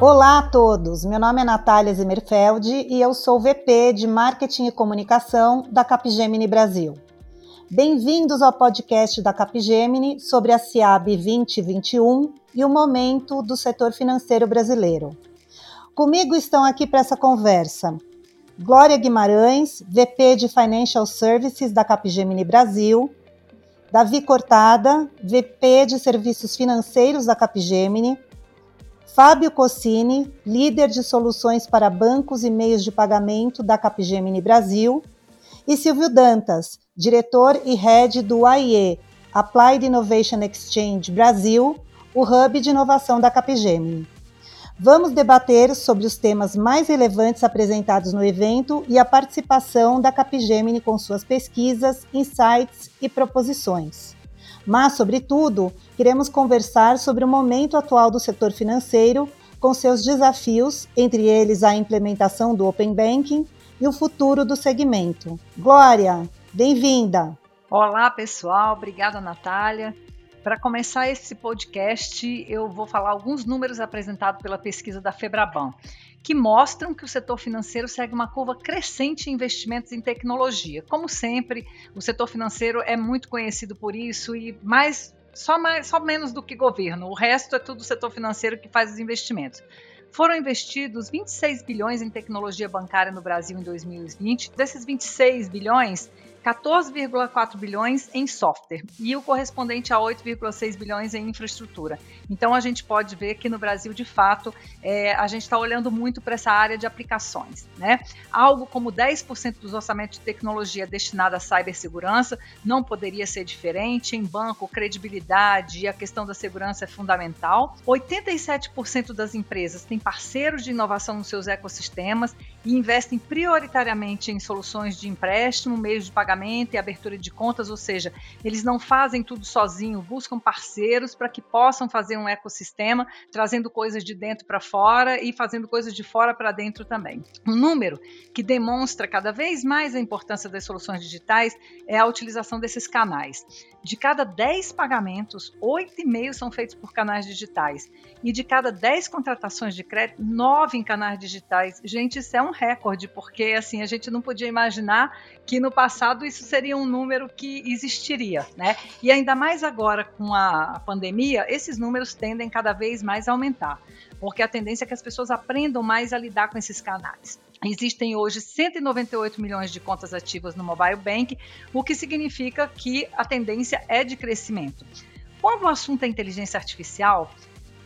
Olá a todos, meu nome é Natália Zimmerfeld e eu sou VP de Marketing e Comunicação da Capgemini Brasil. Bem-vindos ao podcast da Capgemini sobre a CIAB 2021 e o momento do setor financeiro brasileiro. Comigo estão aqui para essa conversa Glória Guimarães, VP de Financial Services da Capgemini Brasil, Davi Cortada, VP de Serviços Financeiros da Capgemini, Fábio Cossini, líder de soluções para bancos e meios de pagamento da Capgemini Brasil, e Silvio Dantas, diretor e head do AIE, Applied Innovation Exchange Brasil, o hub de inovação da Capgemini. Vamos debater sobre os temas mais relevantes apresentados no evento e a participação da Capgemini com suas pesquisas, insights e proposições. Mas, sobretudo, queremos conversar sobre o momento atual do setor financeiro, com seus desafios, entre eles a implementação do Open Banking e o futuro do segmento. Glória, bem-vinda! Olá, pessoal. Obrigada, Natália. Para começar esse podcast, eu vou falar alguns números apresentados pela pesquisa da Febraban, que mostram que o setor financeiro segue uma curva crescente em investimentos em tecnologia. Como sempre, o setor financeiro é muito conhecido por isso e mais só, mais, só menos do que governo. O resto é tudo o setor financeiro que faz os investimentos. Foram investidos 26 bilhões em tecnologia bancária no Brasil em 2020. Desses 26 bilhões, 14,4 bilhões em software e o correspondente a 8,6 bilhões em infraestrutura. Então a gente pode ver que no Brasil, de fato, é, a gente está olhando muito para essa área de aplicações. Né? Algo como 10% dos orçamentos de tecnologia destinado à cibersegurança não poderia ser diferente. Em banco, credibilidade e a questão da segurança é fundamental. 87% das empresas têm parceiros de inovação nos seus ecossistemas e investem prioritariamente em soluções de empréstimo, meios de pagamento e abertura de contas, ou seja, eles não fazem tudo sozinho, buscam parceiros para que possam fazer um ecossistema, trazendo coisas de dentro para fora e fazendo coisas de fora para dentro também. Um número que demonstra cada vez mais a importância das soluções digitais é a utilização desses canais. De cada 10 pagamentos, 8,5 são feitos por canais digitais. E de cada 10 contratações de crédito, 9 em canais digitais. Gente, isso é um recorde, porque assim, a gente não podia imaginar que no passado isso seria um número que existiria, né? E ainda mais agora com a pandemia, esses números tendem cada vez mais a aumentar, porque a tendência é que as pessoas aprendam mais a lidar com esses canais. Existem hoje 198 milhões de contas ativas no Mobile Bank, o que significa que a tendência é de crescimento. Quando o assunto é inteligência artificial,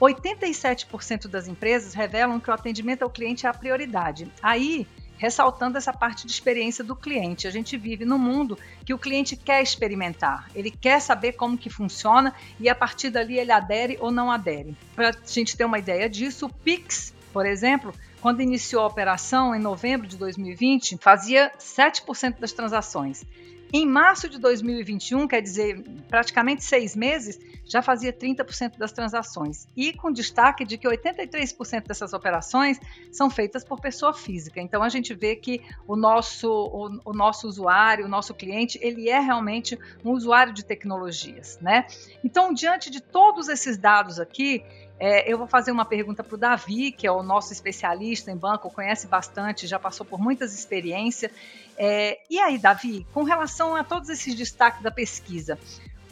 87% das empresas revelam que o atendimento ao cliente é a prioridade. Aí, ressaltando essa parte de experiência do cliente. A gente vive num mundo que o cliente quer experimentar, ele quer saber como que funciona e a partir dali ele adere ou não adere. Para a gente ter uma ideia disso, o Pix, por exemplo, quando iniciou a operação, em novembro de 2020, fazia 7% das transações. Em março de 2021, quer dizer, praticamente seis meses, já fazia 30% das transações. E com destaque de que 83% dessas operações são feitas por pessoa física. Então a gente vê que o nosso, o, o nosso usuário, o nosso cliente, ele é realmente um usuário de tecnologias. Né? Então, diante de todos esses dados aqui, é, eu vou fazer uma pergunta para o Davi, que é o nosso especialista em banco, conhece bastante, já passou por muitas experiências. É, e aí, Davi, com relação a todos esses destaques da pesquisa,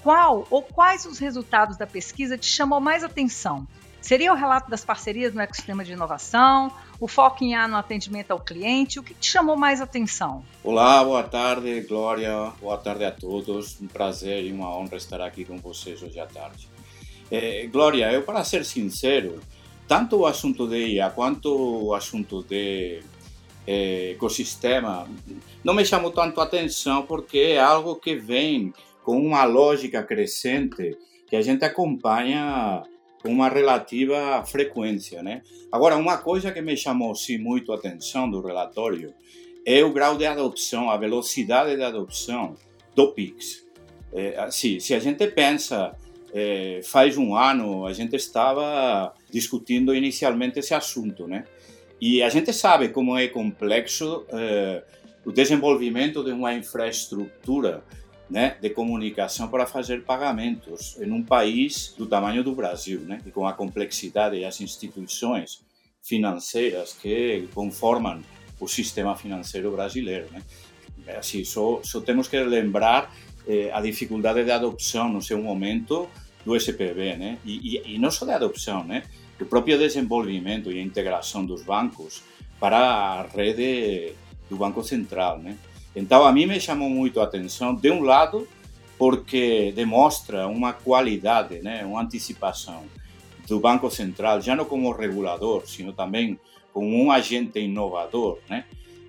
qual ou quais os resultados da pesquisa te chamou mais atenção? Seria o relato das parcerias no ecossistema de inovação, o foco em A no atendimento ao cliente? O que te chamou mais atenção? Olá, boa tarde, Glória. Boa tarde a todos. Um prazer e uma honra estar aqui com vocês hoje à tarde. Eh, Glória, eu para ser sincero, tanto o assunto de IA quanto o assunto de eh, ecosistema não me chamou tanto a atenção porque é algo que vem com uma lógica crescente que a gente acompanha com uma relativa frequência, né? Agora, uma coisa que me chamou sim muito a atenção do relatório é o grau de adopção, a velocidade de adopção do Pix. É, assim, se a gente pensa é, faz um ano a gente estava discutindo inicialmente esse assunto, né? E a gente sabe como é complexo é, o desenvolvimento de uma infraestrutura né, de comunicação para fazer pagamentos em um país do tamanho do Brasil, né, e com a complexidade e as instituições financeiras que conformam o sistema financeiro brasileiro. Né? Assim, só, só temos que lembrar eh, a dificuldade de adopção no seu momento do SPB, né? E, e, e não só de adopção, né? O próprio desenvolvimento e a integração dos bancos para a rede do Banco Central, né? Então, a mim me chamou muito a atenção, de um lado, porque demonstra uma qualidade, né, uma antecipação do Banco Central, já não como regulador, sino também como um agente inovador, né,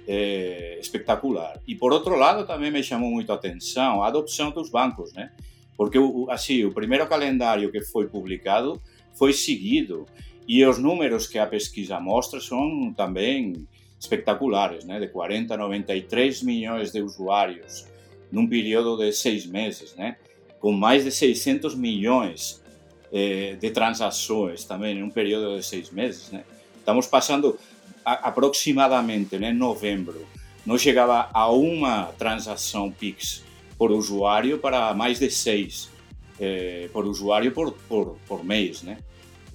é, espetacular. E por outro lado, também me chamou muito a atenção a adopção dos bancos, né, porque assim o primeiro calendário que foi publicado foi seguido e os números que a pesquisa mostra são também espectaculares, né? de 40 a 93 milhões de usuários num período de seis meses, né? com mais de 600 milhões eh, de transações também em um período de seis meses. Né? Estamos passando aproximadamente né, em novembro, não chegava a uma transação PIX por usuário para mais de seis eh, por usuário por, por, por mês. Né?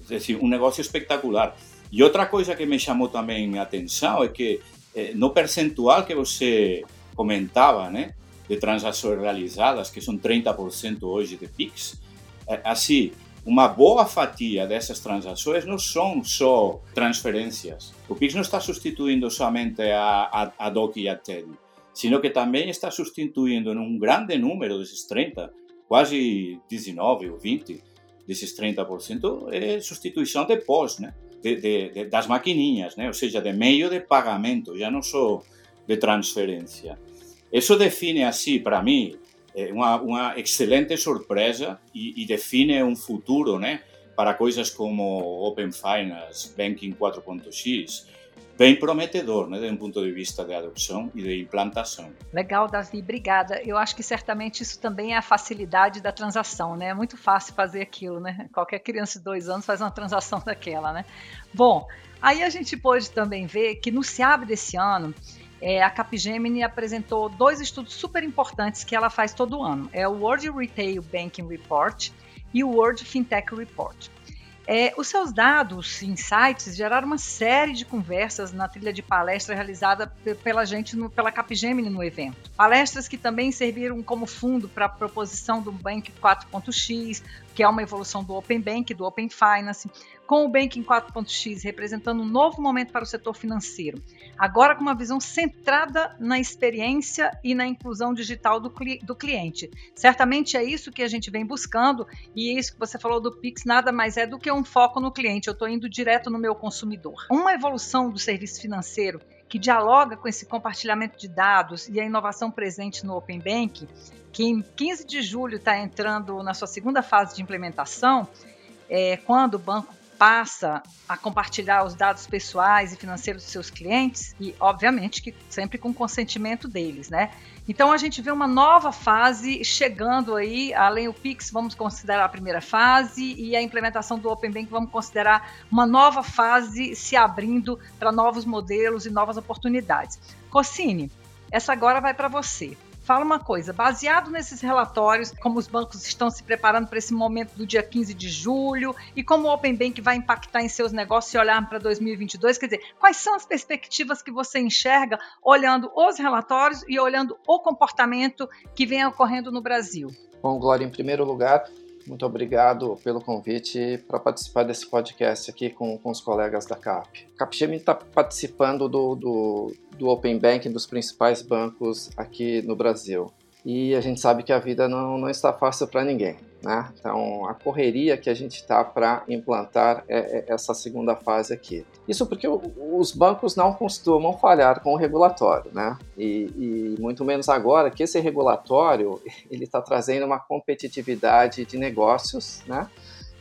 É decir, um negócio espetacular. E outra coisa que me chamou também a atenção é que eh, no percentual que você comentava, né, de transações realizadas, que são 30% hoje de PIX, eh, assim, uma boa fatia dessas transações não são só transferências. O PIX não está substituindo somente a, a, a DOC e a TED, sino que também está substituindo em um grande número desses 30, quase 19 ou 20 desses 30%, é substituição de pós, né? de, de, de, das maquininhas, né? ou seja, de meio de pagamento, já não só de transferência. Isso define, assim, para mim, é uma, uma excelente surpresa e, e, define um futuro né? para coisas como Open Finance, Banking 4.x, bem prometedor, né, de um ponto de vista de adoção e de implantação. Legal, Davi, obrigada. Eu acho que certamente isso também é a facilidade da transação, né? É muito fácil fazer aquilo, né? Qualquer criança de dois anos faz uma transação daquela, né? Bom, aí a gente pôde também ver que no CIAB desse ano, é, a Capgemini apresentou dois estudos super importantes que ela faz todo ano. É o World Retail Banking Report e o World Fintech Report. É, os seus dados, insights, geraram uma série de conversas na trilha de palestra realizada pela gente, no, pela Capgemini no evento. Palestras que também serviram como fundo para a proposição do Bank 4.x, que é uma evolução do Open Bank, do Open Finance, com o Banking 4.x representando um novo momento para o setor financeiro, agora com uma visão centrada na experiência e na inclusão digital do, do cliente. Certamente é isso que a gente vem buscando e é isso que você falou do Pix nada mais é do que um foco no cliente. Eu estou indo direto no meu consumidor. Uma evolução do serviço financeiro que dialoga com esse compartilhamento de dados e a inovação presente no Open Bank que em 15 de julho está entrando na sua segunda fase de implementação, é, quando o banco passa a compartilhar os dados pessoais e financeiros dos seus clientes e, obviamente, que sempre com consentimento deles, né? Então a gente vê uma nova fase chegando aí, além do Pix, vamos considerar a primeira fase e a implementação do Open Bank, vamos considerar uma nova fase se abrindo para novos modelos e novas oportunidades. Cocine, essa agora vai para você fala uma coisa, baseado nesses relatórios, como os bancos estão se preparando para esse momento do dia 15 de julho e como o Open Bank vai impactar em seus negócios se olhar para 2022, quer dizer, quais são as perspectivas que você enxerga olhando os relatórios e olhando o comportamento que vem ocorrendo no Brasil? Bom, Glória, em primeiro lugar, muito obrigado pelo convite para participar desse podcast aqui com, com os colegas da CAP. A Capgemini está participando do, do, do Open Banking dos principais bancos aqui no Brasil. E a gente sabe que a vida não, não está fácil para ninguém. Né? Então, a correria que a gente está para implantar é, é essa segunda fase aqui. Isso porque o, os bancos não costumam falhar com o regulatório, né? E, e muito menos agora que esse regulatório ele está trazendo uma competitividade de negócios, né?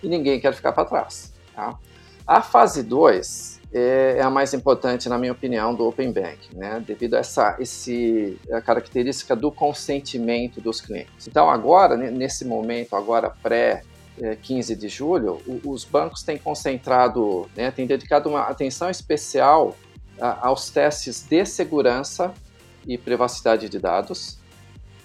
E ninguém quer ficar para trás. Tá? A fase 2 é, é, a mais importante, na minha opinião, do Open Banking, né? devido a essa esse, a característica do consentimento dos clientes. Então, agora, nesse momento, agora pré 15 de julho, os bancos têm concentrado, né, têm dedicado uma atenção especial aos testes de segurança e privacidade de dados.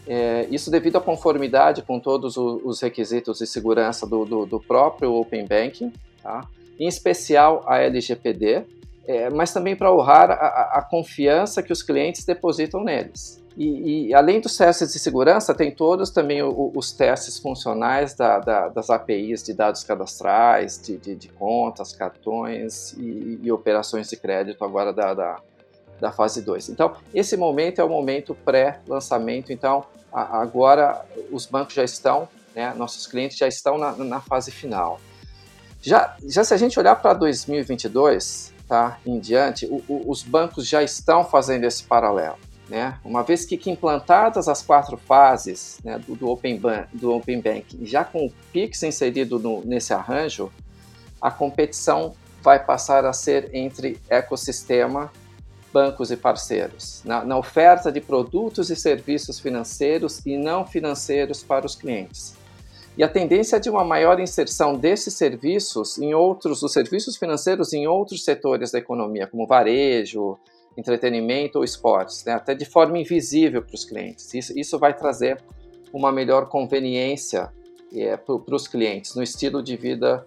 É, isso devido à conformidade com todos os requisitos de segurança do, do, do próprio Open Banking, tá? Em especial a LGPD, é, mas também para honrar a, a, confiança que os clientes depositam neles. E, e, além dos testes de segurança, tem todos também o, os testes funcionais da, da, das APIs de dados cadastrais, de, de, de contas, cartões e, e, operações de crédito agora da, da, da fase 2. Então, esse momento é o momento pré-lançamento. Então, a, agora os bancos já estão, né, nossos clientes já estão na, na fase final. Já, já se a gente olhar para 2022, tá, em diante, o, o, os bancos já estão fazendo esse paralelo. Né? Uma vez que, que implantadas as quatro fases né, do, do, Open Ban do Open Banking, já com o Pix inserido no, nesse arranjo, a competição vai passar a ser entre ecossistema, bancos e parceiros, na, na oferta de produtos e serviços financeiros e não financeiros para os clientes. E a tendência é de uma maior inserção desses serviços em outros, os serviços financeiros em outros setores da economia, como varejo, entretenimento ou esportes, né? até de forma invisível para os clientes. Isso, isso vai trazer uma melhor conveniência é, para os clientes, no estilo de vida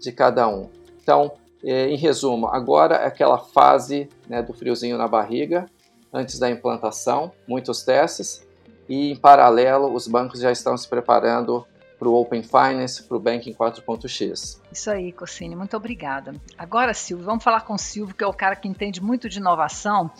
de cada um. Então, é, em resumo, agora é aquela fase né, do friozinho na barriga, antes da implantação, muitos testes, e em paralelo os bancos já estão se preparando para o Open Finance, para o Banking 4.x. Isso aí, Cossini, muito obrigada. Agora, Silvio, vamos falar com o Silvio, que é o cara que entende muito de inovação,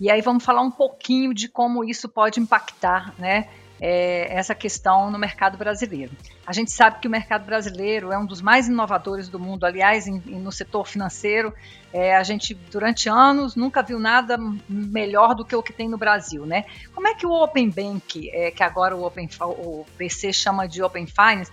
e aí vamos falar um pouquinho de como isso pode impactar, né? É, essa questão no mercado brasileiro. A gente sabe que o mercado brasileiro é um dos mais inovadores do mundo, aliás, em, no setor financeiro. É, a gente, durante anos, nunca viu nada melhor do que o que tem no Brasil. Né? Como é que o Open Bank, é, que agora o, Open, o PC chama de Open Finance,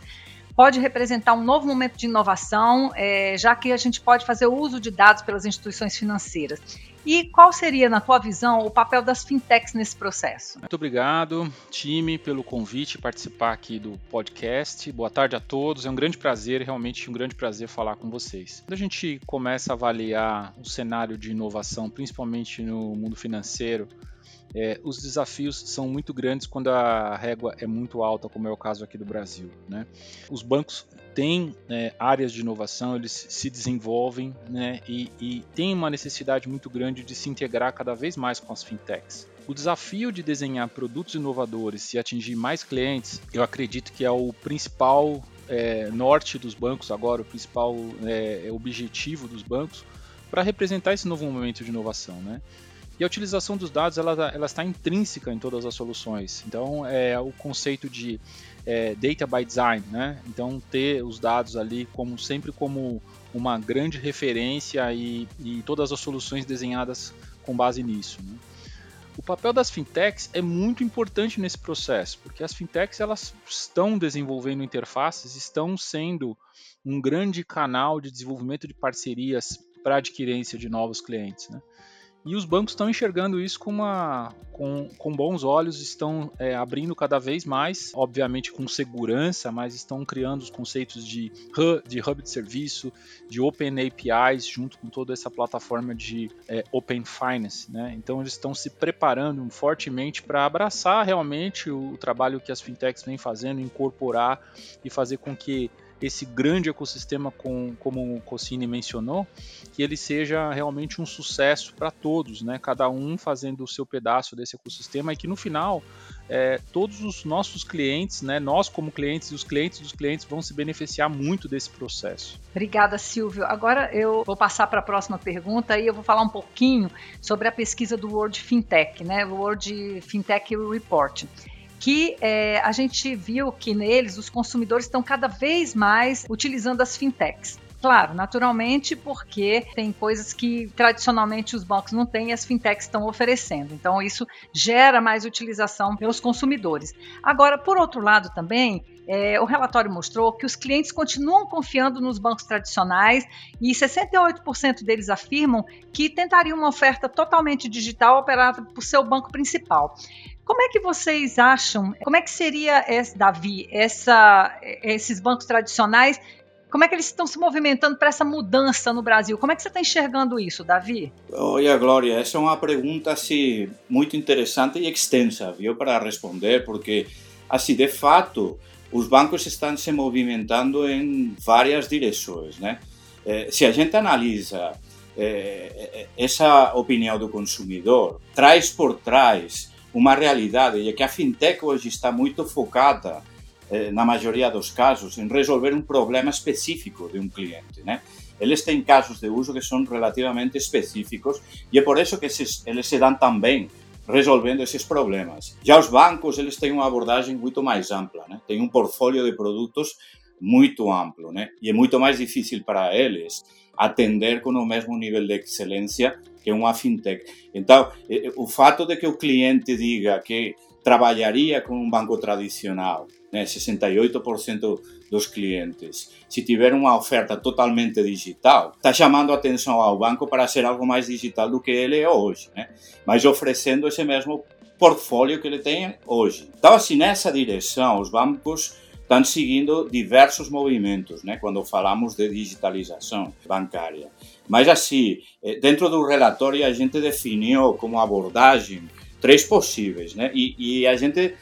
pode representar um novo momento de inovação, é, já que a gente pode fazer uso de dados pelas instituições financeiras. E qual seria, na tua visão, o papel das fintechs nesse processo? Muito obrigado, time, pelo convite participar aqui do podcast. Boa tarde a todos. É um grande prazer, realmente um grande prazer falar com vocês. Quando a gente começa a avaliar o cenário de inovação, principalmente no mundo financeiro, é, os desafios são muito grandes quando a régua é muito alta, como é o caso aqui do Brasil. Né? Os bancos têm é, áreas de inovação, eles se desenvolvem né, e, e têm uma necessidade muito grande de se integrar cada vez mais com as fintechs. O desafio de desenhar produtos inovadores e atingir mais clientes, eu acredito que é o principal é, norte dos bancos agora, o principal é, objetivo dos bancos para representar esse novo momento de inovação, né? E a utilização dos dados ela, ela está intrínseca em todas as soluções. Então, é o conceito de é, data by design, né? Então, ter os dados ali como sempre como uma grande referência e, e todas as soluções desenhadas com base nisso. Né? O papel das fintechs é muito importante nesse processo, porque as fintechs elas estão desenvolvendo interfaces, estão sendo um grande canal de desenvolvimento de parcerias para adquirência de novos clientes. Né? E os bancos estão enxergando isso com, uma, com, com bons olhos, estão é, abrindo cada vez mais, obviamente com segurança, mas estão criando os conceitos de hub de, hub de serviço, de Open APIs, junto com toda essa plataforma de é, Open Finance. Né? Então eles estão se preparando fortemente para abraçar realmente o trabalho que as fintechs vêm fazendo, incorporar e fazer com que esse grande ecossistema, com, como o Cossini mencionou, que ele seja realmente um sucesso para todos, né? cada um fazendo o seu pedaço desse ecossistema e que no final é, todos os nossos clientes, né, nós como clientes e os clientes dos clientes vão se beneficiar muito desse processo. Obrigada, Silvio. Agora eu vou passar para a próxima pergunta e eu vou falar um pouquinho sobre a pesquisa do World Fintech, né, World Fintech Report que é, a gente viu que neles os consumidores estão cada vez mais utilizando as fintechs. Claro, naturalmente, porque tem coisas que tradicionalmente os bancos não têm e as fintechs estão oferecendo. Então, isso gera mais utilização pelos consumidores. Agora, por outro lado, também, é, o relatório mostrou que os clientes continuam confiando nos bancos tradicionais e 68% deles afirmam que tentariam uma oferta totalmente digital operada por seu banco principal. Como é que vocês acham? Como é que seria, esse, Davi, essa, esses bancos tradicionais? Como é que eles estão se movimentando para essa mudança no Brasil? Como é que você está enxergando isso, Davi? Olha, Glória, essa é uma pergunta assim, muito interessante e extensa, viu, para responder, porque, assim, de fato, os bancos estão se movimentando em várias direções, né? Eh, se a gente analisa é, essa opinião do consumidor traz por trás uma realidade e é que a fintech hoje está muito focada na maioria dos casos em resolver um problema específico de um cliente, né? Eles têm casos de uso que são relativamente específicos e é por isso que esses, eles se dão tão bem resolvendo esses problemas. Já os bancos, eles têm uma abordagem muito mais ampla, né? Tem um portfólio de produtos muito amplo, né? E é muito mais difícil para eles atender com o mesmo nível de excelência que uma fintech. Então, o fato de que o cliente diga que trabalharia com um banco tradicional, né? 68% dos clientes, se tiver uma oferta totalmente digital, está chamando a atenção ao banco para ser algo mais digital do que ele é hoje, né? mas oferecendo esse mesmo portfólio que ele tem hoje. Então, assim, nessa direção, os bancos estão seguindo diversos movimentos, né, quando falamos de digitalização bancária. Mas assim, dentro do relatório a gente definiu como abordagem três possíveis, né, e, e a gente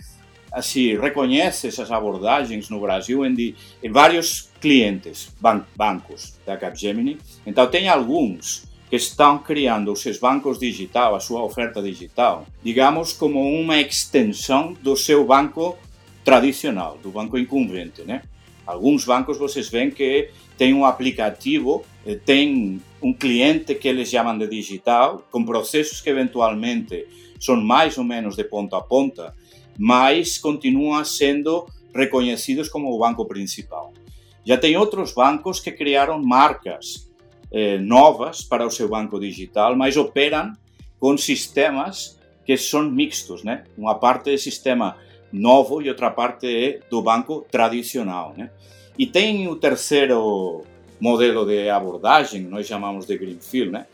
assim reconhece essas abordagens no Brasil em, em vários clientes, ban bancos da Capgemini. Então tem alguns que estão criando os seus bancos digital, a sua oferta digital, digamos como uma extensão do seu banco tradicional, do banco incumbente, né? Alguns bancos vocês veem que tem um aplicativo, tem um cliente que eles chamam de digital, com processos que eventualmente são mais ou menos de ponta a ponta, mas continuam sendo reconhecidos como o banco principal. Já tem outros bancos que criaram marcas eh, novas para o seu banco digital, mas operam com sistemas que são mixtos, né? Uma parte é sistema novo e outra parte é do banco tradicional, né? E tem o terceiro modelo de abordagem, nós chamamos de Greenfield, né?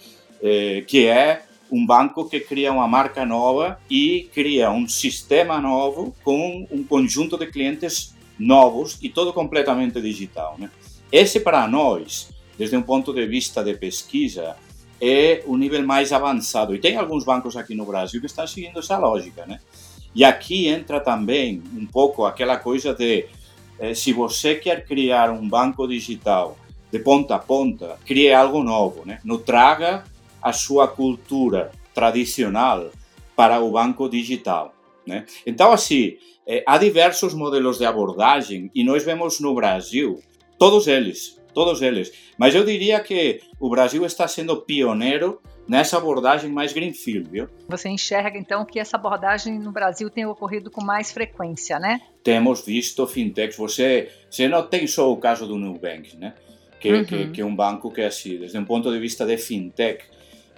Eh, que é um banco que cria uma marca nova e cria um sistema novo com um conjunto de clientes novos e todo completamente digital. Né? Esse, para nós, desde um ponto de vista de pesquisa, é o nível mais avançado. E tem alguns bancos aqui no Brasil que estão seguindo essa lógica. Né? E aqui entra também um pouco aquela coisa de eh, se você quer criar um banco digital de ponta a ponta, crie algo novo. Né? Não traga a sua cultura tradicional para o banco digital. Né? Então, assim, eh, há diversos modelos de abordagem e nós vemos no Brasil todos eles, todos eles. Mas eu diria que o Brasil está sendo pioneiro nessa abordagem mais greenfield, viu? Você enxerga então que essa abordagem no Brasil tem ocorrido com mais frequência, né? Temos visto fintechs. Você, você não tem só o caso do Nubank, né? Que, uhum. que, que é um banco que, assim, desde um ponto de vista de fintech,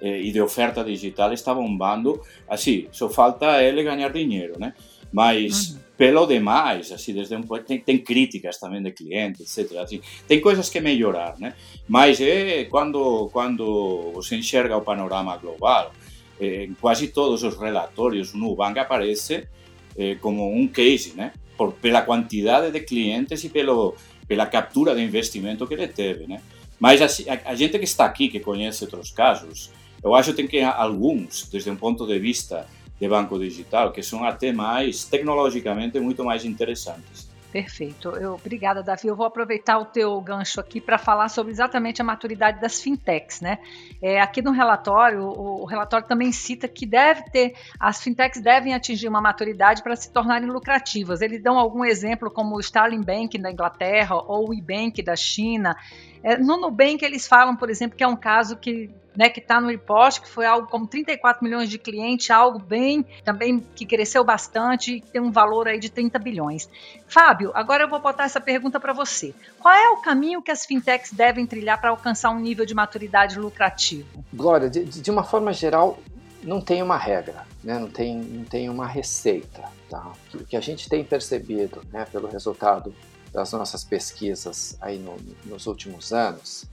eh, e de oferta digital está bombando. Assim, só falta ele ganhar dinheiro, né? Mas uhum. pelo demais, assim, desde um tem, tem críticas também de clientes, etc. Assim, tem coisas que melhorar, né? Mas é quando quando você enxerga o panorama global, eh, em quase todos os relatórios, o Nubank aparece eh, como um case, né? Por, pela quantidade de clientes e pelo, pela captura de investimento que ele teve, né? Mas assim, a, a gente que está aqui, que conhece outros casos, eu acho que tem alguns, desde um ponto de vista de banco digital, que são até mais, tecnologicamente, muito mais interessantes. Perfeito. Eu, obrigada, Davi. Eu vou aproveitar o teu gancho aqui para falar sobre exatamente a maturidade das fintechs, né? É, aqui no relatório, o, o, relatório também cita que deve ter, as fintechs devem atingir uma maturidade para se tornarem lucrativas. Eles dão algum exemplo, como o Starling Bank da Inglaterra ou o eBank da China. É, no Nubank eles falam, por exemplo, que é um caso que né, que está no report, que foi algo como 34 milhões de clientes, algo bem também que cresceu bastante, tem um valor aí de 30 bilhões. Fábio, agora eu vou botar essa pergunta para você. Qual é o caminho que as fintechs devem trilhar para alcançar um nível de maturidade lucrativo? Glória, de, de uma forma geral, não tem uma regra, né? não, tem, não tem uma receita. Tá? O que a gente tem percebido né, pelo resultado das nossas pesquisas aí no, nos últimos anos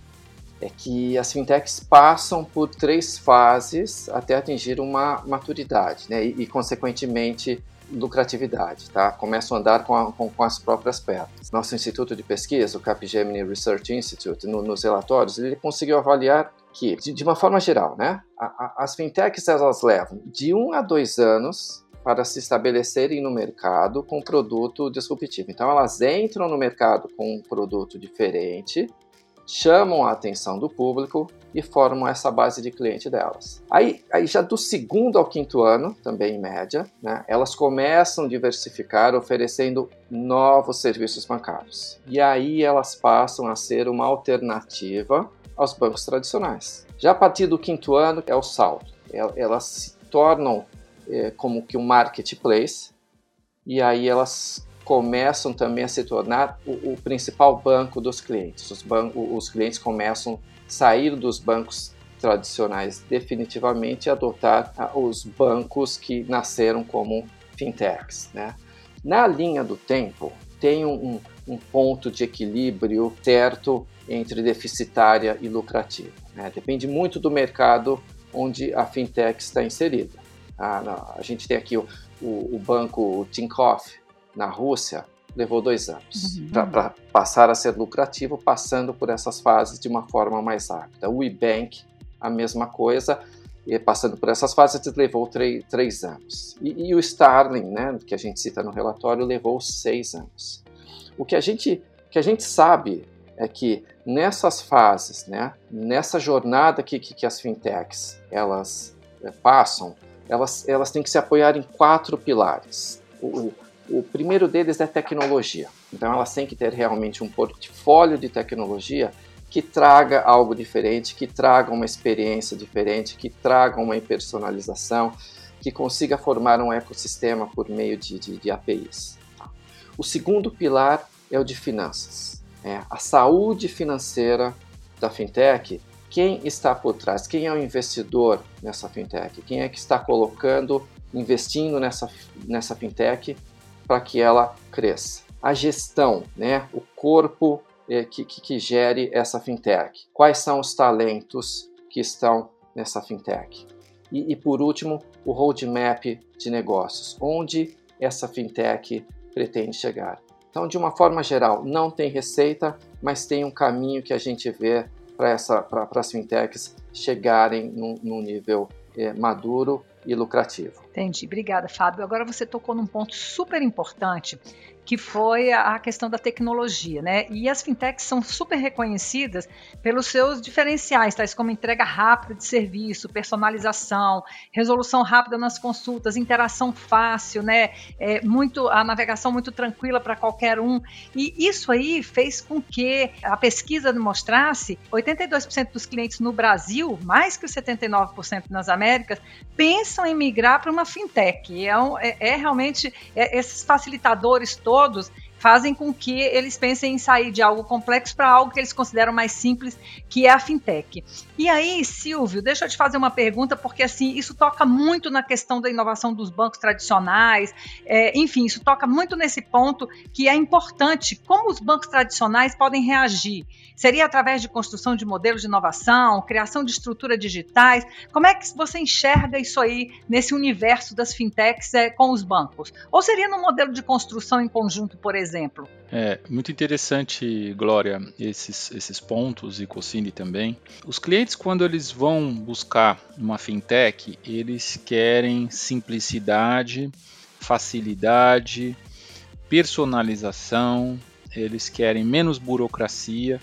é que as fintechs passam por três fases até atingir uma maturidade, né? E, e consequentemente lucratividade, tá? Começam a andar com, a, com, com, as próprias pernas. Nosso instituto de pesquisa, o Capgemini Research Institute, no, nos relatórios, ele conseguiu avaliar que, de, de uma forma geral, né, a, a, as fintechs elas levam de um a dois anos para se estabelecerem no mercado com produto disruptivo. Então elas entram no mercado com um produto diferente chamam a atenção do público e formam essa base de cliente delas. Aí, aí já do segundo ao quinto ano, também em média, né, elas começam a diversificar oferecendo novos serviços bancários. E aí elas passam a ser uma alternativa aos bancos tradicionais. Já a partir do quinto ano é o salto. Elas se tornam é, como que um marketplace e aí elas começam também a se tornar o, o principal banco dos clientes. Os, os clientes começam a sair dos bancos tradicionais definitivamente e adotar ah, os bancos que nasceram como fintechs. Né? Na linha do tempo, tem um, um ponto de equilíbrio certo entre deficitária e lucrativa. Né? Depende muito do mercado onde a fintech está inserida. Ah, a gente tem aqui o, o, o banco Tinkoff, na Rússia levou dois anos uhum. para passar a ser lucrativo, passando por essas fases de uma forma mais rápida. O eBank, a mesma coisa, e passando por essas fases levou três, três anos. E, e, o Starling, né, que a gente cita no relatório, levou seis anos. O que a gente, que a gente sabe é que nessas fases, né, nessa jornada que, que, que as fintechs elas é, passam, elas, elas têm que se apoiar em quatro pilares. O, o primeiro deles é tecnologia. Então elas têm que ter realmente um portfólio de tecnologia que traga algo diferente, que traga uma experiência diferente, que traga uma personalização, que consiga formar um ecossistema por meio de, de, de APIs. O segundo pilar é o de finanças. É a saúde financeira da fintech. Quem está por trás? Quem é o investidor nessa fintech? Quem é que está colocando, investindo nessa, nessa fintech para que ela cresça. A gestão, né? o corpo eh, que, que, que gere essa fintech. Quais são os talentos que estão nessa fintech? E, e por último, o roadmap de negócios, onde essa fintech pretende chegar. Então, de uma forma geral, não tem receita, mas tem um caminho que a gente vê para as fintechs chegarem num, num nível é, maduro e lucrativo. Entendi. Obrigada, Fábio. Agora você tocou num ponto super importante que foi a questão da tecnologia, né? E as fintechs são super reconhecidas pelos seus diferenciais, tais como entrega rápida de serviço, personalização, resolução rápida nas consultas, interação fácil, né? É, muito a navegação muito tranquila para qualquer um. E isso aí fez com que a pesquisa mostrasse 82% dos clientes no Brasil, mais que os 79% nas Américas, pensam em migrar para uma fintech. É, um, é, é realmente é, esses facilitadores todos todos fazem com que eles pensem em sair de algo complexo para algo que eles consideram mais simples, que é a fintech. E aí, Silvio, deixa eu te fazer uma pergunta, porque assim, isso toca muito na questão da inovação dos bancos tradicionais, é, enfim, isso toca muito nesse ponto que é importante. Como os bancos tradicionais podem reagir? Seria através de construção de modelos de inovação, criação de estruturas digitais? Como é que você enxerga isso aí nesse universo das fintechs é, com os bancos? Ou seria no modelo de construção em conjunto, por exemplo? Exemplo. É muito interessante, Glória, esses, esses pontos e Cocine também. Os clientes, quando eles vão buscar uma fintech, eles querem simplicidade, facilidade, personalização, eles querem menos burocracia,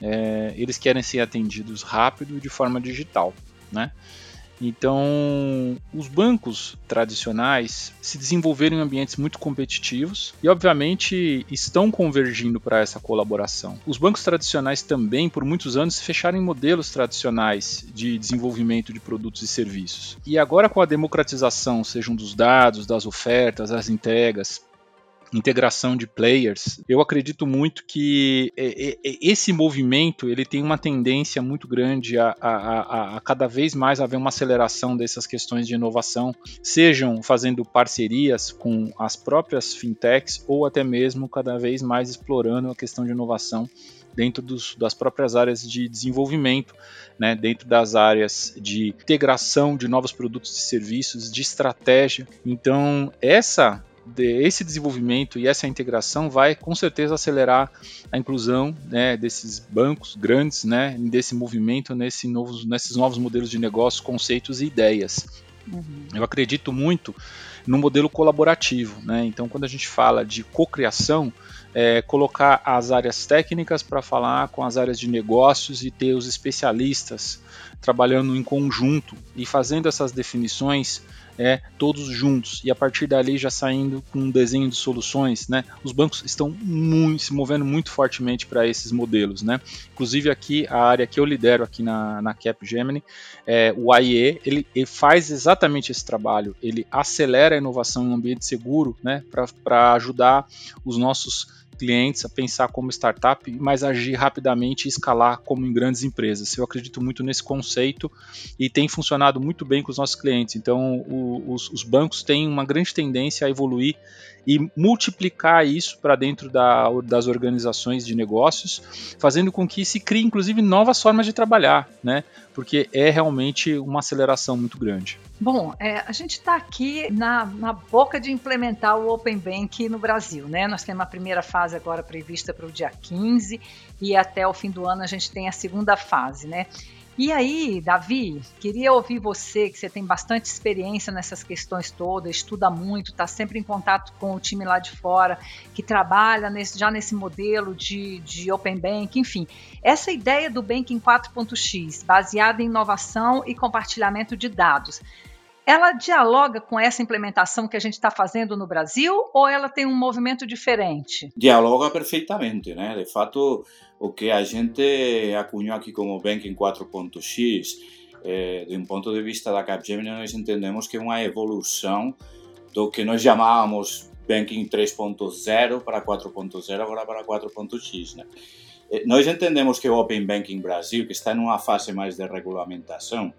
é, eles querem ser atendidos rápido e de forma digital, né? Então, os bancos tradicionais se desenvolveram em ambientes muito competitivos e, obviamente, estão convergindo para essa colaboração. Os bancos tradicionais também, por muitos anos, se fecharam em modelos tradicionais de desenvolvimento de produtos e serviços. E agora, com a democratização, sejam dos dados, das ofertas, das entregas, integração de players, eu acredito muito que esse movimento ele tem uma tendência muito grande a, a, a, a, cada vez mais haver uma aceleração dessas questões de inovação, sejam fazendo parcerias com as próprias fintechs ou até mesmo cada vez mais explorando a questão de inovação dentro dos, das próprias áreas de desenvolvimento, né, dentro das áreas de integração de novos produtos e serviços, de estratégia. Então, essa de, esse desenvolvimento e essa integração vai com certeza acelerar a inclusão né, desses bancos grandes, né, desse movimento, nesse novos, nesses novos modelos de negócio, conceitos e ideias. Uhum. Eu acredito muito no modelo colaborativo. Né? Então, quando a gente fala de cocriação, é, colocar as áreas técnicas para falar com as áreas de negócios e ter os especialistas trabalhando em conjunto e fazendo essas definições é, todos juntos e a partir dali já saindo com um desenho de soluções, né? Os bancos estão muito, se movendo muito fortemente para esses modelos, né? Inclusive aqui a área que eu lidero aqui na, na Capgemini, é, o AIE, ele, ele, faz exatamente esse trabalho, ele acelera a inovação em um ambiente seguro, né? Para ajudar os nossos clientes a pensar como startup, mas agir rapidamente e escalar como em grandes empresas. Eu acredito muito nesse conceito e tem funcionado muito bem com os nossos clientes. Então, o, os, os, bancos têm uma grande tendência a evoluir e multiplicar isso para dentro da, das organizações de negócios, fazendo com que se crie, inclusive, novas formas de trabalhar, né? Porque é realmente uma aceleração muito grande. Bom, é, a gente está aqui na, na, boca de implementar o Open Bank no Brasil, né? Nós temos a primeira fase agora prevista para o dia 15 e até o fim do ano a gente tem a segunda fase, né? E aí, Davi, queria ouvir você, que você tem bastante experiência nessas questões todas, estuda muito, está sempre em contato com o time lá de fora, que trabalha nesse, já nesse modelo de, de Open Bank, enfim. Essa ideia do Banking 4.x, baseada em inovação e compartilhamento de dados, ela dialoga com essa implementação que a gente está fazendo no Brasil ou ela tem um movimento diferente? Dialoga perfeitamente, né? De fato, o que a gente acunhou aqui como Banking 4.x, eh, de um ponto de vista da Capgemini, nós entendemos que é uma evolução do que nós chamávamos Banking 3.0 para 4.0, agora para 4.x, né? Eh, nós entendemos que o Open Banking Brasil, que está numa fase mais de regulamentação,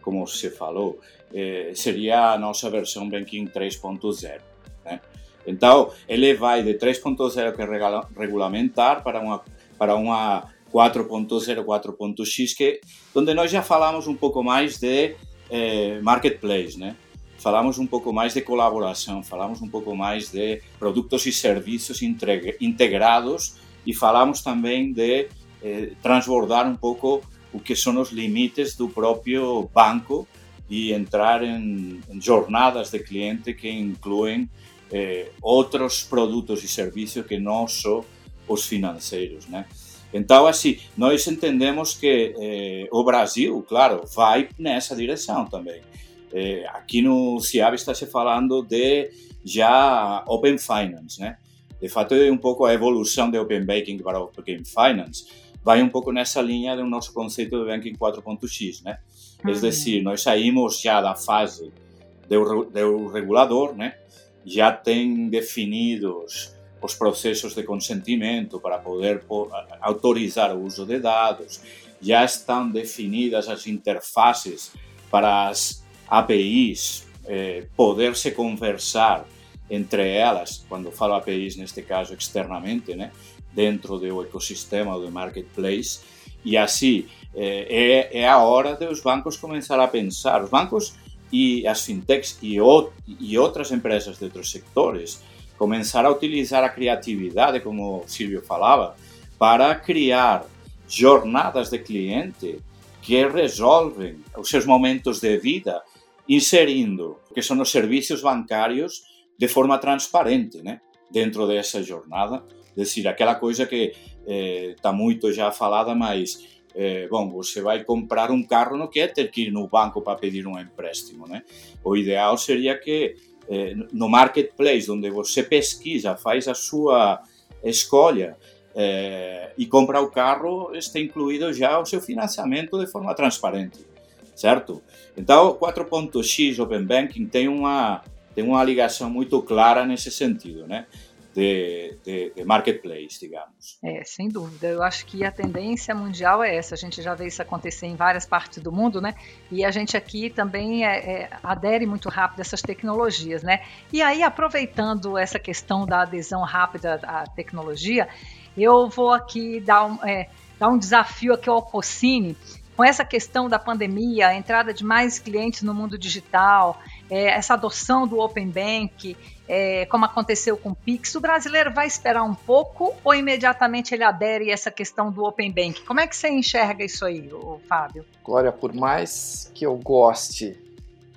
como se falou, eh, seria a nossa versão Banking 3.0. Né? Então, ele vai de 3.0, que é regulamentar, para uma, para uma 4.0, 4.x, que onde nós já falamos um pouco mais de eh, marketplace, né? Falamos um pouco mais de colaboração, falamos um pouco mais de produtos e serviços integrados e falamos também de eh, transbordar um pouco o que são os limites do próprio banco e entrar em, jornadas de cliente que incluem eh, outros produtos e serviços que não só os financeiros, né? Então, assim, nós entendemos que eh, o Brasil, claro, vai nessa direção também. Eh, aqui no CIAB está se falando de já Open Finance, né? De fato, é um pouco a evolução de Open Banking para Open Finance. Vai um pouco nessa linha do nosso conceito de Banking 4.x, né? É decir, nós saímos já da fase do, do regulador, né? já tem definidos os processos de consentimento para poder autorizar o uso de dados, já estão definidas as interfaces para as APIs eh, poder se conversar entre elas, quando falo APIs neste caso externamente, né, dentro do ecossistema do marketplace, e assim é, é a hora dos bancos começar a pensar. Os bancos e as fintechs e, o, e outras empresas de outros sectores começar a utilizar a criatividade, como o Silvio falava, para criar jornadas de cliente que resolvem os seus momentos de vida inserindo que são os serviços bancários de forma transparente, né? dentro dessa jornada. Decir, aquela coisa que está eh, muito já falada, mas eh, bom, você vai comprar um carro, não quer ter que ir no banco para pedir um empréstimo, né? O ideal seria que eh, no marketplace, onde você pesquisa, faz a sua escolha eh, e compra o carro, está incluído já o seu financiamento de forma transparente, certo? Então, 4.x Open Banking tem uma tem uma ligação muito clara nesse sentido, né? De, de, de, marketplace, digamos. É, sem dúvida. Eu acho que a tendência mundial é essa. A gente já vê isso acontecer em várias partes do mundo, né? E a gente aqui também é, é, adere muito rápido a essas tecnologias, né? E aí, aproveitando essa questão da adesão rápida à tecnologia, eu vou aqui dar um, é, dar um desafio aqui ao Cocine com essa questão da pandemia, a entrada de mais clientes no mundo digital, é, essa adoção do Open Bank, é, como aconteceu com o Pix, o brasileiro vai esperar um pouco ou imediatamente ele adere a essa questão do Open Bank? Como é que você enxerga isso aí, Fábio? Glória, por mais que eu goste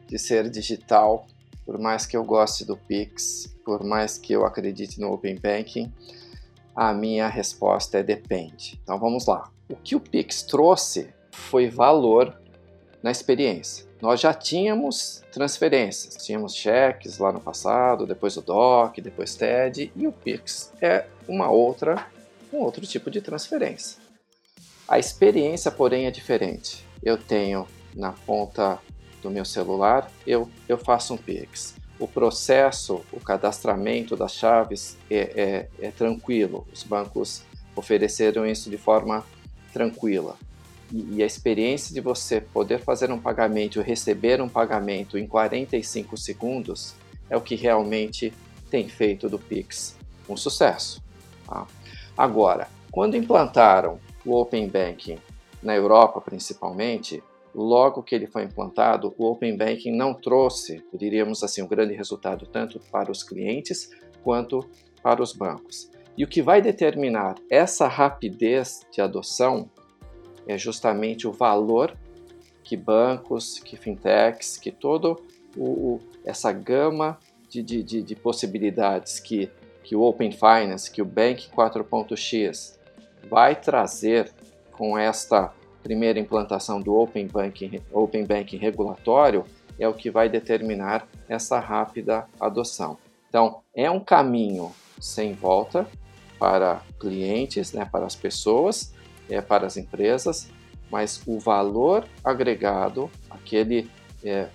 de ser digital, por mais que eu goste do Pix, por mais que eu acredite no Open Banking, A minha resposta é depende. Então vamos lá. O que o Pix trouxe foi valor na experiência. Nós já tínhamos transferências, tínhamos cheques lá no passado, depois o DOC, depois TED, e o Pix é uma outra, um outro tipo de transferência. A experiência, porém, é diferente. Eu tenho na ponta do meu celular, eu, eu faço um Pix. O processo, o cadastramento das chaves é, é, é tranquilo. Os bancos ofereceram isso de forma tranquila. E, e, a experiência de você poder fazer um pagamento e receber um pagamento em 45 segundos é o que realmente tem feito do Pix um sucesso. Tá? Agora, quando implantaram o Open Banking na Europa principalmente, logo que ele foi implantado, o Open Banking não trouxe, diríamos assim, um grande resultado tanto para os clientes quanto para os bancos. E o que vai determinar essa rapidez de adoção é justamente o valor que bancos, que fintechs, que todo o, o essa gama de, de, de, de, possibilidades que, que o Open Finance, que o Bank 4.x vai trazer com esta primeira implantação do Open Banking, Open Banking regulatório é o que vai determinar essa rápida adoção. Então, é um caminho sem volta para clientes, né, para as pessoas, é, para as empresas, mas o valor agregado, aquele é,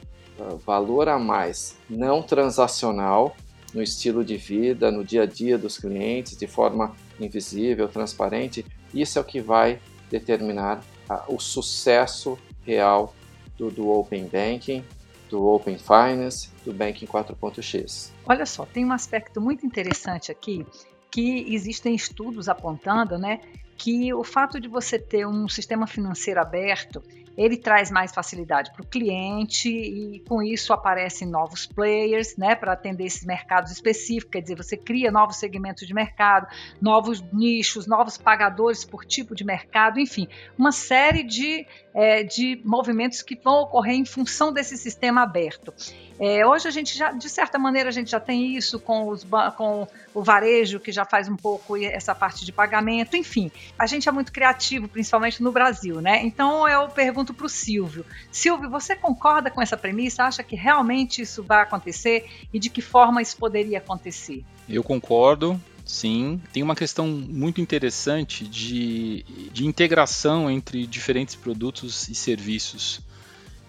valor a mais não transacional no estilo de vida, no dia a dia dos clientes, de forma invisível, transparente, isso é o que vai determinar a, o sucesso real do, do Open Banking, do Open Finance, do Banking 4.x. Olha só, tem um aspecto muito interessante aqui que existem estudos apontando, né, que o fato de você ter um sistema financeiro aberto, ele traz mais facilidade para o cliente e com isso aparecem novos players, né, para atender esses mercados específicos, quer dizer, você cria novos segmentos de mercado, novos nichos, novos pagadores por tipo de mercado, enfim, uma série de, é, de movimentos que vão ocorrer em função desse sistema aberto. É, hoje a gente já, de certa maneira, a gente já tem isso com, os, com o varejo, que já faz um pouco essa parte de pagamento, enfim. A gente é muito criativo, principalmente no Brasil, né? Então eu pergunto para o Silvio. Silvio, você concorda com essa premissa? Acha que realmente isso vai acontecer e de que forma isso poderia acontecer? Eu concordo. Sim, tem uma questão muito interessante de, de integração entre diferentes produtos e serviços.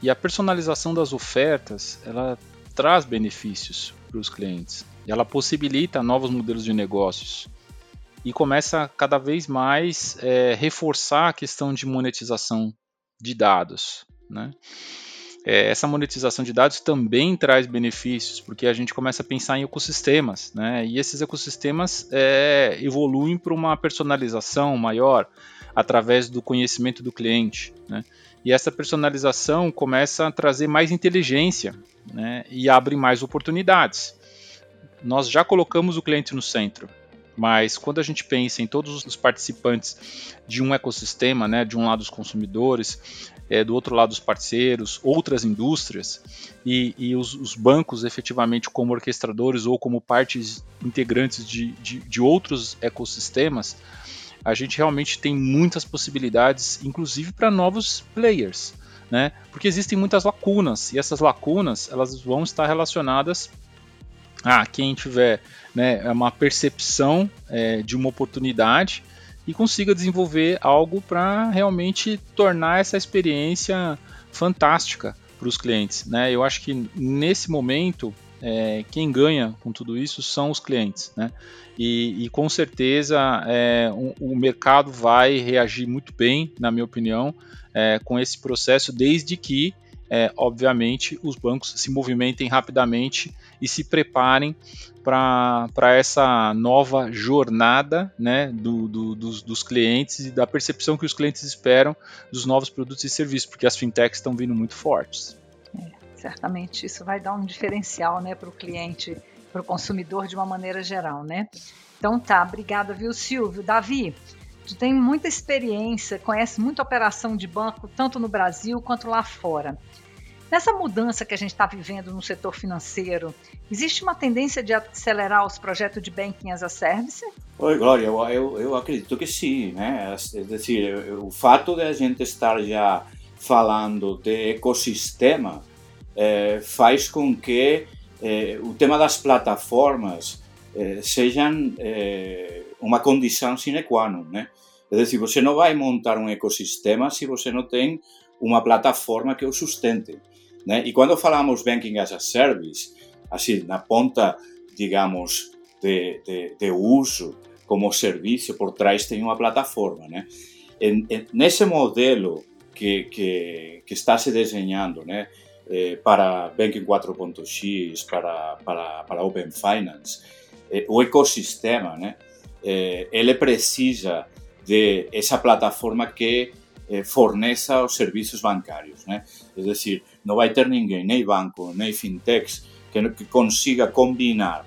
E a personalização das ofertas, ela traz benefícios para os clientes. Ela possibilita novos modelos de negócios e começa cada vez mais é, reforçar a questão de monetização de dados. Né? É, essa monetização de dados também traz benefícios, porque a gente começa a pensar em ecossistemas, né? e esses ecossistemas é, evoluem para uma personalização maior através do conhecimento do cliente. Né? E essa personalização começa a trazer mais inteligência né, e abre mais oportunidades. Nós já colocamos o cliente no centro, mas quando a gente pensa em todos os participantes de um ecossistema, né, de um lado os consumidores, é, do outro lado os parceiros, outras indústrias, e, e os, os, bancos efetivamente como orquestradores ou como partes integrantes de, de, de outros ecossistemas, a gente realmente tem muitas possibilidades, inclusive para novos players, né? Porque existem muitas lacunas e essas lacunas elas vão estar relacionadas a quem tiver né, uma percepção é, de uma oportunidade e consiga desenvolver algo para realmente tornar essa experiência fantástica para os clientes. Né? Eu acho que nesse momento é, quem ganha com tudo isso são os clientes, né? E, e com certeza é, o, o, mercado vai reagir muito bem, na minha opinião, é, com esse processo, desde que, é, obviamente, os bancos se movimentem rapidamente e se preparem para essa nova jornada né, do, do, dos, dos, clientes e da percepção que os clientes esperam dos novos produtos e serviços, porque as fintechs estão vindo muito fortes. É certamente isso vai dar um diferencial né, para o cliente, para o consumidor de uma maneira geral, né? Então tá, obrigada, viu, Silvio. Davi, tu tem muita experiência, conhece muita operação de banco, tanto no Brasil quanto lá fora. Nessa mudança que a gente está vivendo no setor financeiro, existe uma tendência de acelerar os projetos de Banking as a Service? Oi, Glória, eu, eu, eu acredito que sim, né? É decir, o fato de a gente estar já falando de ecossistema eh, faz com que eh, o tema das plataformas eh, sejam uma condição sine qua non, né? É decir, você não vai montar um ecossistema se você não tem uma plataforma que o sustente. Né? E quando falamos Banking as a Service, assim, na ponta, digamos, de, de, de uso como serviço, por trás tem uma plataforma. Né? En, nesse modelo que, que, que, está se desenhando né, eh, para Banking 4.x, para, para, para Open Finance, eh, o ecossistema, né, eh, ele precisa de essa plataforma que eh, forneça os serviços bancários. Né? É decir, não vai ter ninguém, nem banco, nem fintechs, que, que consiga combinar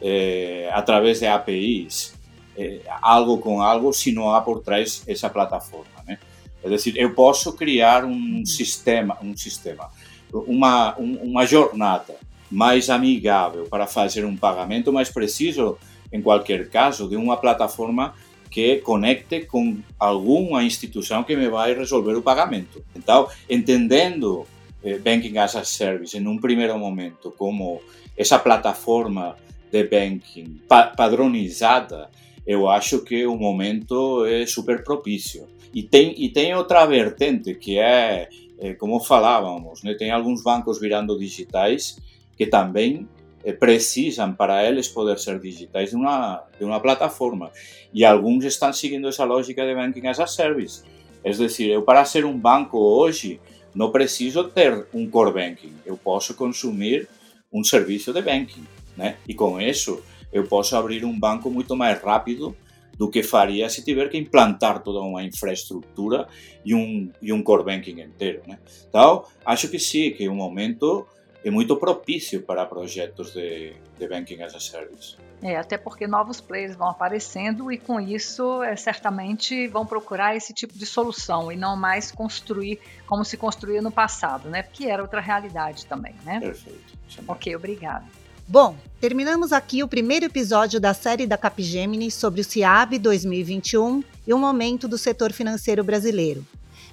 eh, a través de APIs eh, algo com algo se não há por trás essa plataforma. Né? É decir, eu posso criar um sistema, um sistema, uma, um, uma jornada mais amigável para fazer um pagamento, mas preciso, em qualquer caso, de uma plataforma que conecte com alguma instituição que me vai resolver o pagamento. Então, entendendo eh, Banking as a Service em um primeiro momento como essa plataforma de banking pa padronizada, eu acho que o momento é super propício. E tem, e tem outra vertente que é como falávamos, né? tem alguns bancos virando digitais que também eh, precisam para eles poder ser digitais de uma, de uma plataforma. E alguns estão seguindo essa lógica de banking as a service. É decir, eu para ser um banco hoje não preciso ter um core banking. Eu posso consumir um serviço de banking. Né? E com isso eu posso abrir um banco muito mais rápido do que faria se tiver que implantar toda uma infraestrutura e um, e um core banking inteiro. Né? Então, acho que sim, que o momento é muito propício para projetos de, de Banking as a Service. É, até porque novos players vão aparecendo e com isso é, certamente vão procurar esse tipo de solução e não mais construir como se construía no passado, né? Porque era outra realidade também, né? Perfeito. Ok, obrigado. Bom, terminamos aqui o primeiro episódio da série da Capgemini sobre o CIAB 2021 e o momento do setor financeiro brasileiro.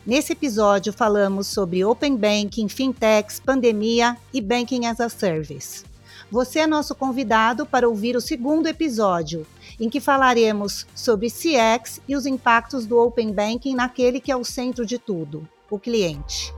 Nesse episódio, falamos sobre Open Banking, Fintechs, pandemia e Banking as a Service. Você é nosso convidado para ouvir o segundo episódio, em que falaremos sobre CX e os impactos do Open Banking naquele que é o centro de tudo, o cliente.